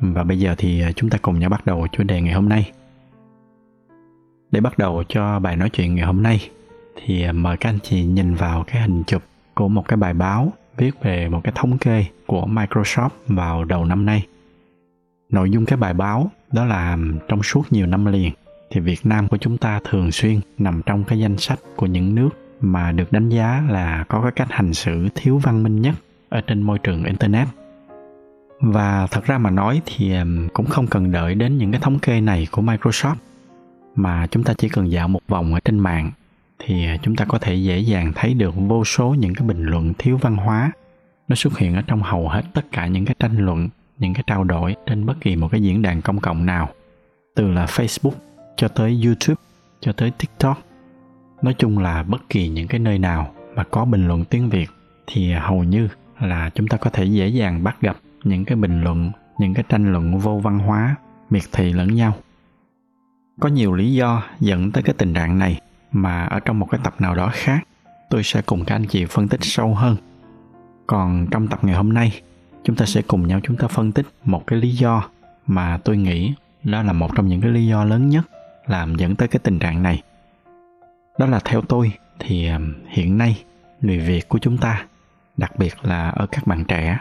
và bây giờ thì à, chúng ta cùng nhau bắt đầu chủ đề ngày hôm nay. Để bắt đầu cho bài nói chuyện ngày hôm nay, thì à, mời các anh chị nhìn vào cái hình chụp của một cái bài báo viết về một cái thống kê của Microsoft vào đầu năm nay. Nội dung cái bài báo đó là à, trong suốt nhiều năm liền, thì Việt Nam của chúng ta thường xuyên nằm trong cái danh sách của những nước mà được đánh giá là có cái cách hành xử thiếu văn minh nhất ở trên môi trường internet và thật ra mà nói thì cũng không cần đợi đến những cái thống kê này của Microsoft, mà chúng ta chỉ cần dạo một vòng ở trên mạng thì à, chúng ta có thể dễ dàng thấy được vô số những cái bình luận thiếu văn hóa. Nó xuất hiện ở trong hầu hết tất cả những cái tranh luận, những cái trao đổi trên bất kỳ một cái diễn đàn công cộng nào, từ là Facebook cho tới YouTube cho tới TikTok. Nói chung là bất kỳ những cái nơi nào mà có bình luận tiếng Việt thì hầu như là chúng ta có thể dễ dàng bắt gặp những cái bình luận, những cái tranh luận vô văn hóa, miệt thị lẫn nhau. Có nhiều lý do dẫn tới cái tình trạng này, mà ở trong một cái tập nào đó khác, tôi sẽ cùng các anh chị phân tích sâu hơn. Còn trong tập ngày hôm nay, chúng ta sẽ cùng nhau chúng ta phân tích một cái lý do mà tôi nghĩ đó là một trong những cái lý do lớn nhất làm dẫn tới cái tình trạng này. Đó là theo tôi thì hiện nay, người việt của chúng ta, đặc biệt là ở các bạn trẻ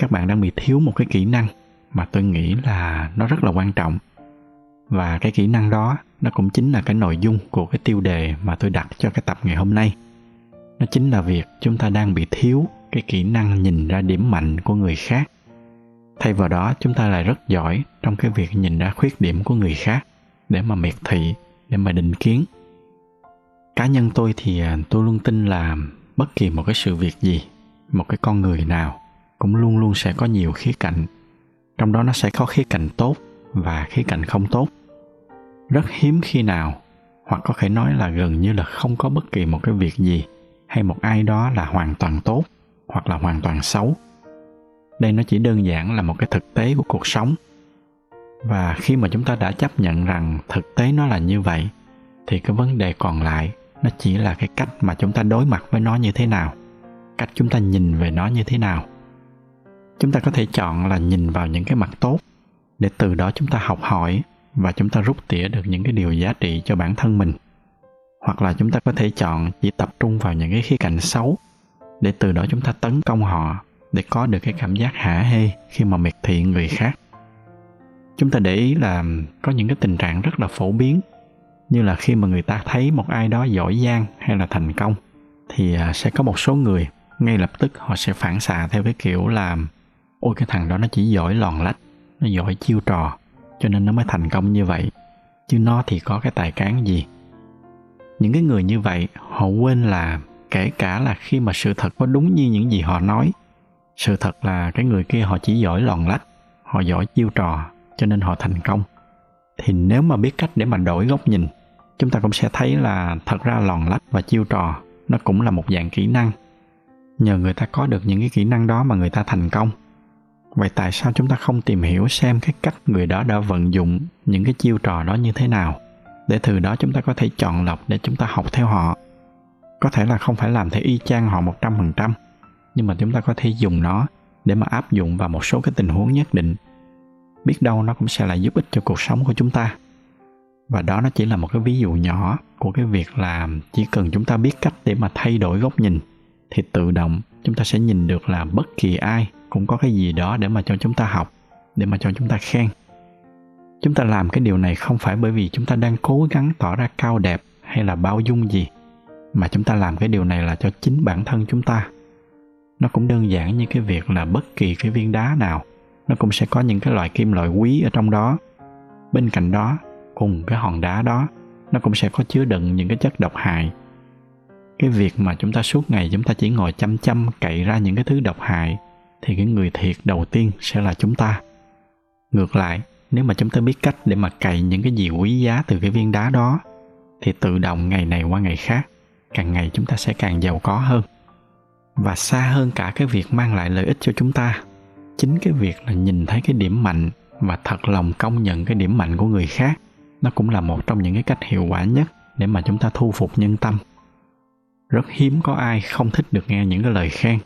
các bạn đang bị thiếu một cái kỹ năng mà tôi nghĩ là nó rất là quan trọng. Và cái kỹ năng đó, nó cũng chính là cái nội dung của cái tiêu đề mà tôi đặt cho cái tập ngày hôm nay. Nó chính là việc chúng ta đang bị thiếu cái kỹ năng nhìn ra điểm mạnh của người khác. Thay vào đó, chúng ta lại rất giỏi trong cái việc nhìn ra khuyết điểm của người khác để mà miệt thị, để mà định kiến. Cá nhân tôi thì à, tôi luôn tin là bất kỳ một cái sự việc gì, một cái con người nào cũng luôn luôn sẽ có nhiều khía cạnh. Trong đó nó sẽ có khía cạnh tốt và khía cạnh không tốt. Rất hiếm khi nào, hoặc có thể nói là gần như là không có bất kỳ một cái việc gì hay một ai đó là hoàn toàn tốt hoặc là hoàn toàn xấu. Đây nó chỉ đơn giản là một cái thực tế của cuộc sống. Và khi mà chúng ta đã chấp nhận rằng thực tế nó là như vậy, thì cái vấn đề còn lại nó chỉ là cái cách mà chúng ta đối mặt với nó như thế nào, cách chúng ta nhìn về nó như thế nào chúng ta có thể chọn là nhìn vào những cái mặt tốt để từ đó chúng ta học hỏi và chúng ta rút tỉa được những cái điều giá trị cho bản thân mình. Hoặc là chúng ta có thể chọn chỉ tập trung vào những cái khía cạnh xấu để từ đó chúng ta tấn công họ để có được cái cảm giác hả hê khi mà miệt thị người khác. Chúng ta để ý là có những cái tình trạng rất là phổ biến, như là khi mà người ta thấy một ai đó giỏi giang hay là thành công thì à, sẽ có một số người ngay lập tức họ sẽ phản xạ theo cái kiểu là ôi, cái thằng đó nó chỉ giỏi lòn lách, nó giỏi chiêu trò, cho nên nó mới thành công như vậy. Chứ nó thì có cái tài cán gì? Những cái người như vậy, họ quên là, kể cả là khi mà sự thật có đúng như những gì họ nói, sự thật là cái người kia họ chỉ giỏi lòn lách, họ giỏi chiêu trò, cho nên họ thành công. Thì nếu mà biết cách để mà đổi góc nhìn, chúng ta cũng sẽ thấy là thật ra lòn lách và chiêu trò nó cũng là một dạng kỹ năng. Nhờ người ta có được những cái kỹ năng đó mà người ta thành công vậy tại sao chúng ta không tìm hiểu xem cái cách người đó đã vận dụng những cái chiêu trò đó như thế nào? Để từ đó chúng ta có thể chọn lọc để chúng ta học theo họ. Có thể là không phải làm theo y chang họ một trăm phần trăm, nhưng mà chúng ta có thể dùng nó để mà áp dụng vào một số cái tình huống nhất định. Biết đâu nó cũng sẽ là giúp ích cho cuộc sống của chúng ta. Và đó nó chỉ là một cái ví dụ nhỏ của cái việc là chỉ cần chúng ta biết cách để mà thay đổi góc nhìn, thì tự động chúng ta sẽ nhìn được là bất kỳ ai cũng có cái gì đó để mà cho chúng ta học, để mà cho chúng ta khen. Chúng ta làm cái điều này không phải bởi vì chúng ta đang cố gắng tỏ ra cao đẹp hay là bao dung gì, mà chúng ta làm cái điều này là cho chính bản thân chúng ta. Nó cũng đơn giản như cái việc là bất kỳ cái viên đá nào, nó cũng sẽ có những cái loại kim loại quý ở trong đó. Bên cạnh đó, cùng cái hòn đá đó, nó cũng sẽ có chứa đựng những cái chất độc hại. Cái việc mà chúng ta suốt ngày chúng ta chỉ ngồi chăm chăm cậy ra những cái thứ độc hại thì cái người thiệt đầu tiên sẽ là chúng ta. Ngược lại, nếu mà chúng ta biết cách để mà cày những cái gì quý giá từ cái viên đá đó, thì tự động ngày này qua ngày khác, càng ngày chúng ta sẽ càng giàu có hơn. Và xa hơn cả cái việc mang lại lợi ích cho chúng ta, chính cái việc là nhìn thấy cái điểm mạnh và thật lòng công nhận cái điểm mạnh của người khác, nó cũng là một trong những cái cách hiệu quả nhất để mà chúng ta thu phục nhân tâm. Rất hiếm có ai không thích được nghe những cái lời khen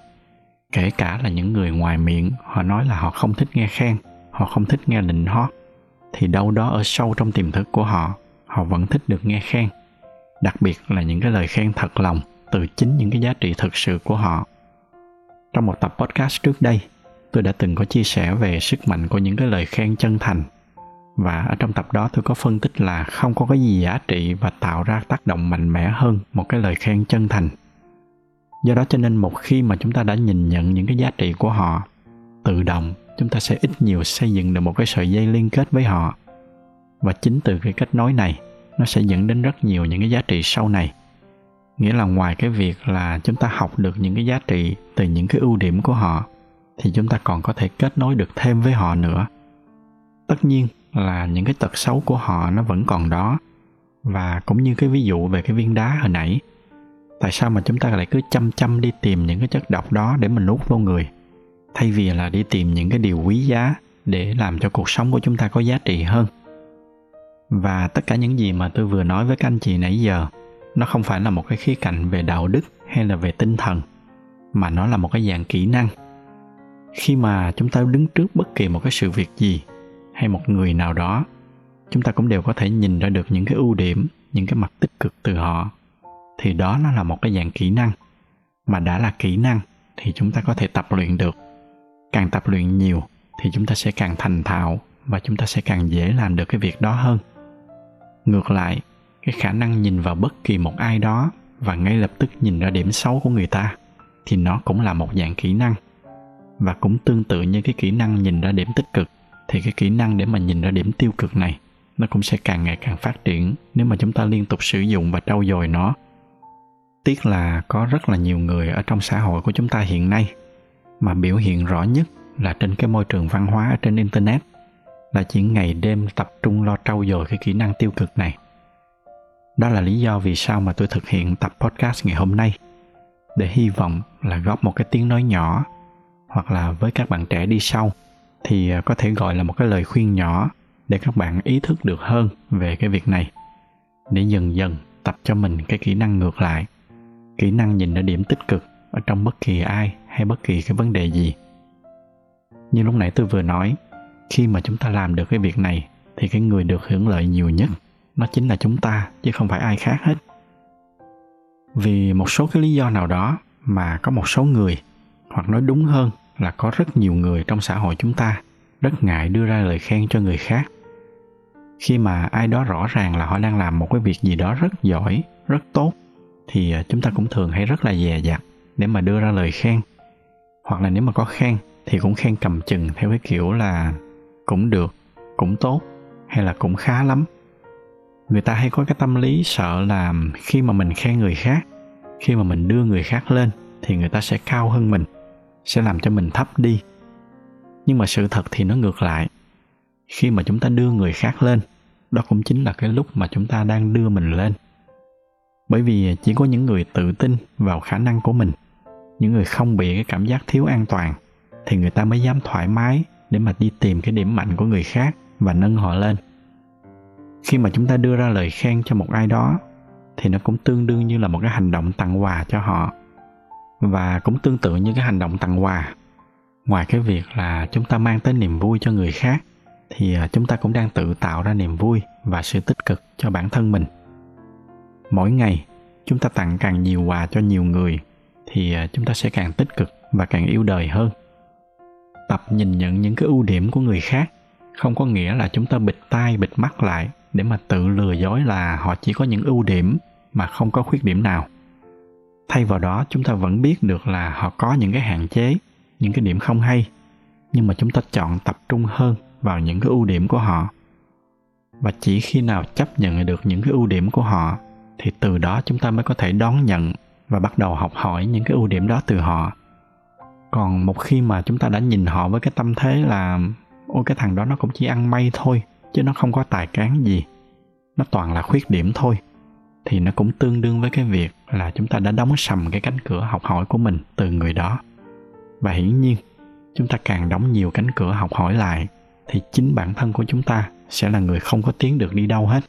kể cả là những người ngoài miệng, họ nói là họ không thích nghe khen, họ không thích nghe nịnh hót, thì đâu đó ở sâu trong tiềm thức của họ họ vẫn thích được nghe khen. Đặc biệt là những cái lời khen thật lòng từ chính những cái giá trị thực sự của họ. Trong một tập podcast trước đây, tôi đã từng có chia sẻ về sức mạnh của những cái lời khen chân thành. Và ở trong tập đó tôi có phân tích là không có cái gì giá trị và tạo ra tác động mạnh mẽ hơn một cái lời khen chân thành do đó cho nên một khi mà chúng ta đã nhìn nhận những cái giá trị của họ, tự động chúng ta sẽ ít nhiều xây dựng được một cái sợi dây liên kết với họ. Và chính từ cái kết nối này, nó sẽ dẫn đến rất nhiều những cái giá trị sau này. Nghĩa là ngoài cái việc là chúng ta học được những cái giá trị từ những cái ưu điểm của họ, thì chúng ta còn có thể kết nối được thêm với họ nữa. Tất nhiên là những cái tật xấu của họ nó vẫn còn đó. Và cũng như cái ví dụ về cái viên đá hồi nãy tại sao mà chúng ta lại cứ chăm chăm đi tìm những cái chất độc đó để mình nuốt vô người? Thay vì là đi tìm những cái điều quý giá để làm cho cuộc sống của chúng ta có giá trị hơn. Và tất cả những gì mà tôi vừa nói với các anh chị nãy giờ, nó không phải là một cái khía cạnh về đạo đức hay là về tinh thần, mà nó là một cái dạng kỹ năng. Khi mà chúng ta đứng trước bất kỳ một cái sự việc gì hay một người nào đó, chúng ta cũng đều có thể nhìn ra được những cái ưu điểm, những cái mặt tích cực từ họ thì đó nó là một cái dạng kỹ năng. Mà đã là kỹ năng thì chúng ta có thể tập luyện được. Càng tập luyện nhiều thì chúng ta sẽ càng thành thạo và chúng ta sẽ càng dễ làm được cái việc đó hơn. Ngược lại, cái khả năng nhìn vào bất kỳ một ai đó và ngay lập tức nhìn ra điểm xấu của người ta thì nó cũng là một dạng kỹ năng. Và cũng tương tự như cái kỹ năng nhìn ra điểm tích cực thì cái kỹ năng để mà nhìn ra điểm tiêu cực này nó cũng sẽ càng ngày càng phát triển nếu mà chúng ta liên tục sử dụng và trau dồi nó tiếc là có rất là nhiều người ở trong xã hội của chúng ta hiện nay mà biểu hiện rõ nhất là trên cái môi trường văn hóa ở trên internet, là chỉ ngày đêm tập trung lo trau dồi cái kỹ năng tiêu cực này. Đó là lý do vì sao mà tôi thực hiện tập podcast ngày hôm nay, để hy vọng là góp một cái tiếng nói nhỏ, hoặc là với các bạn trẻ đi sau thì à, có thể gọi là một cái lời khuyên nhỏ để các bạn ý thức được hơn về cái việc này, để dần dần tập cho mình cái kỹ năng ngược lại kỹ năng nhìn ở điểm tích cực, ở trong bất kỳ ai hay bất kỳ cái vấn đề gì. Như lúc nãy tôi vừa nói, khi mà chúng ta làm được cái việc này thì cái người được hưởng lợi nhiều nhất nó chính là chúng ta, chứ không phải ai khác hết. Vì một số cái lý do nào đó mà có một số người, hoặc nói đúng hơn là có rất nhiều người trong xã hội chúng ta rất ngại đưa ra lời khen cho người khác. Khi mà ai đó rõ ràng là họ đang làm một cái việc gì đó rất giỏi, rất tốt thì à, chúng ta cũng thường hay rất là dè dặt để mà đưa ra lời khen. Hoặc là nếu mà có khen thì cũng khen cầm chừng theo cái kiểu là cũng được, cũng tốt hay là cũng khá lắm. Người ta hay có cái tâm lý sợ là khi mà mình khen người khác, khi mà mình đưa người khác lên thì người ta sẽ cao hơn mình, sẽ làm cho mình thấp đi. Nhưng mà sự thật thì nó ngược lại. Khi mà chúng ta đưa người khác lên, đó cũng chính là cái lúc mà chúng ta đang đưa mình lên bởi vì chỉ có những người tự tin vào khả năng của mình, những người không bị cái cảm giác thiếu an toàn, thì người ta mới dám thoải mái để mà đi tìm cái điểm mạnh của người khác và nâng họ lên. Khi mà chúng ta đưa ra lời khen cho một ai đó, thì nó cũng tương đương như là một cái hành động tặng quà cho họ. Và cũng tương tự như cái hành động tặng quà. Ngoài cái việc là chúng ta mang tới niềm vui cho người khác, thì à, chúng ta cũng đang tự tạo ra niềm vui và sự tích cực cho bản thân mình mỗi ngày, chúng ta tặng càng nhiều quà cho nhiều người, thì à, chúng ta sẽ càng tích cực và càng yêu đời hơn. Tập nhìn nhận những cái ưu điểm của người khác không có nghĩa là chúng ta bịt tai, bịt mắt lại để mà tự lừa dối là họ chỉ có những ưu điểm mà không có khuyết điểm nào. Thay vào đó, chúng ta vẫn biết được là họ có những cái hạn chế, những cái điểm không hay, nhưng mà chúng ta chọn tập trung hơn vào những cái ưu điểm của họ. Và chỉ khi nào chấp nhận được những cái ưu điểm của họ thì từ đó chúng ta mới có thể đón nhận và bắt đầu học hỏi những cái ưu điểm đó từ họ. Còn một khi mà chúng ta đã nhìn họ với cái tâm thế là, ôi, cái thằng đó nó cũng chỉ ăn may thôi, chứ nó không có tài cán gì. Nó toàn là khuyết điểm thôi. Thì nó cũng tương đương với cái việc là chúng ta đã đóng sầm cái cánh cửa học hỏi của mình từ người đó. Và hiển nhiên, chúng ta càng đóng nhiều cánh cửa học hỏi lại, thì chính bản thân của chúng ta sẽ là người không có tiến được đi đâu hết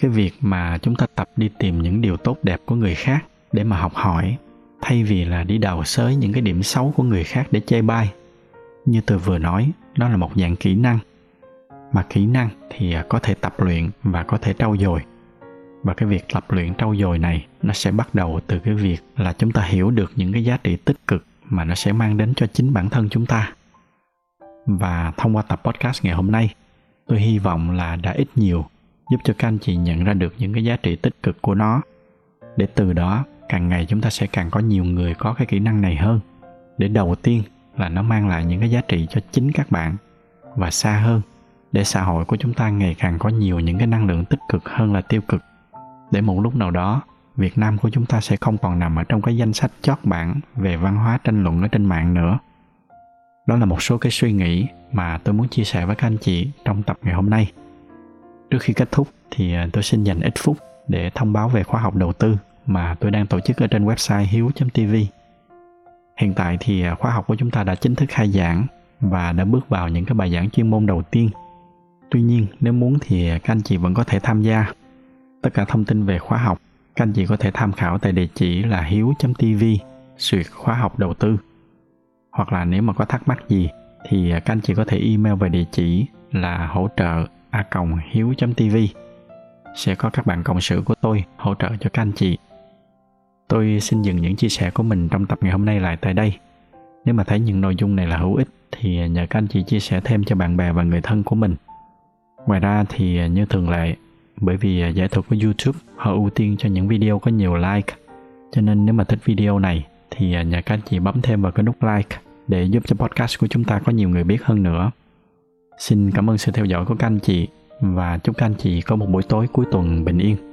cái việc mà chúng ta tập đi tìm những điều tốt đẹp của người khác để mà học hỏi, thay vì là đi đào xới những cái điểm xấu của người khác để chê bai. Như tôi vừa nói nó là một dạng kỹ năng. Mà kỹ năng thì à, có thể tập luyện và có thể trau dồi. Và cái việc tập luyện trau dồi này, nó sẽ bắt đầu từ cái việc là chúng ta hiểu được những cái giá trị tích cực mà nó sẽ mang đến cho chính bản thân chúng ta. Và thông qua tập podcast ngày hôm nay, tôi hy vọng là đã ít nhiều giúp cho các anh chị nhận ra được những cái giá trị tích cực của nó để từ đó, càng ngày chúng ta sẽ càng có nhiều người có cái kỹ năng này hơn để đầu tiên là nó mang lại những cái giá trị cho chính các bạn và xa hơn, để xã hội của chúng ta ngày càng có nhiều những cái năng lượng tích cực hơn là tiêu cực để một lúc nào đó, Việt Nam của chúng ta sẽ không còn nằm ở trong cái danh sách chót bảng về văn hóa tranh luận ở trên mạng nữa. Đó là một số cái suy nghĩ mà tôi muốn chia sẻ với các anh chị trong tập ngày hôm nay. Trước khi kết thúc thì à, tôi xin dành ít phút để thông báo về khóa học đầu tư mà tôi đang tổ chức ở trên website hiếu.tv. Hiện tại thì à, khóa học của chúng ta đã chính thức khai giảng và đã bước vào những cái bài giảng chuyên môn đầu tiên. Tuy nhiên, nếu muốn thì các anh chị vẫn có thể tham gia. Tất cả thông tin về khóa học các anh chị có thể tham khảo tại địa chỉ là hiếu.tv suyệt khóa học đầu tư. Hoặc là nếu mà có thắc mắc gì thì à, các anh chị có thể email về địa chỉ là hỗ trợ a hiếu.tv sẽ có các bạn cộng sự của tôi hỗ trợ cho các anh chị. Tôi xin dừng những chia sẻ của mình trong tập ngày hôm nay lại tại đây. Nếu mà thấy những nội dung này là hữu ích thì nhờ các anh chị chia sẻ thêm cho bạn bè và người thân của mình. Ngoài ra thì như thường lệ, bởi vì giải thuật của YouTube họ ưu tiên cho những video có nhiều like. Cho nên nếu mà thích video này thì nhờ các anh chị bấm thêm vào cái nút like để giúp cho podcast của chúng ta có nhiều người biết hơn nữa. Xin cảm ơn sự theo dõi của các anh chị và chúc các anh chị có một buổi tối cuối tuần bình yên.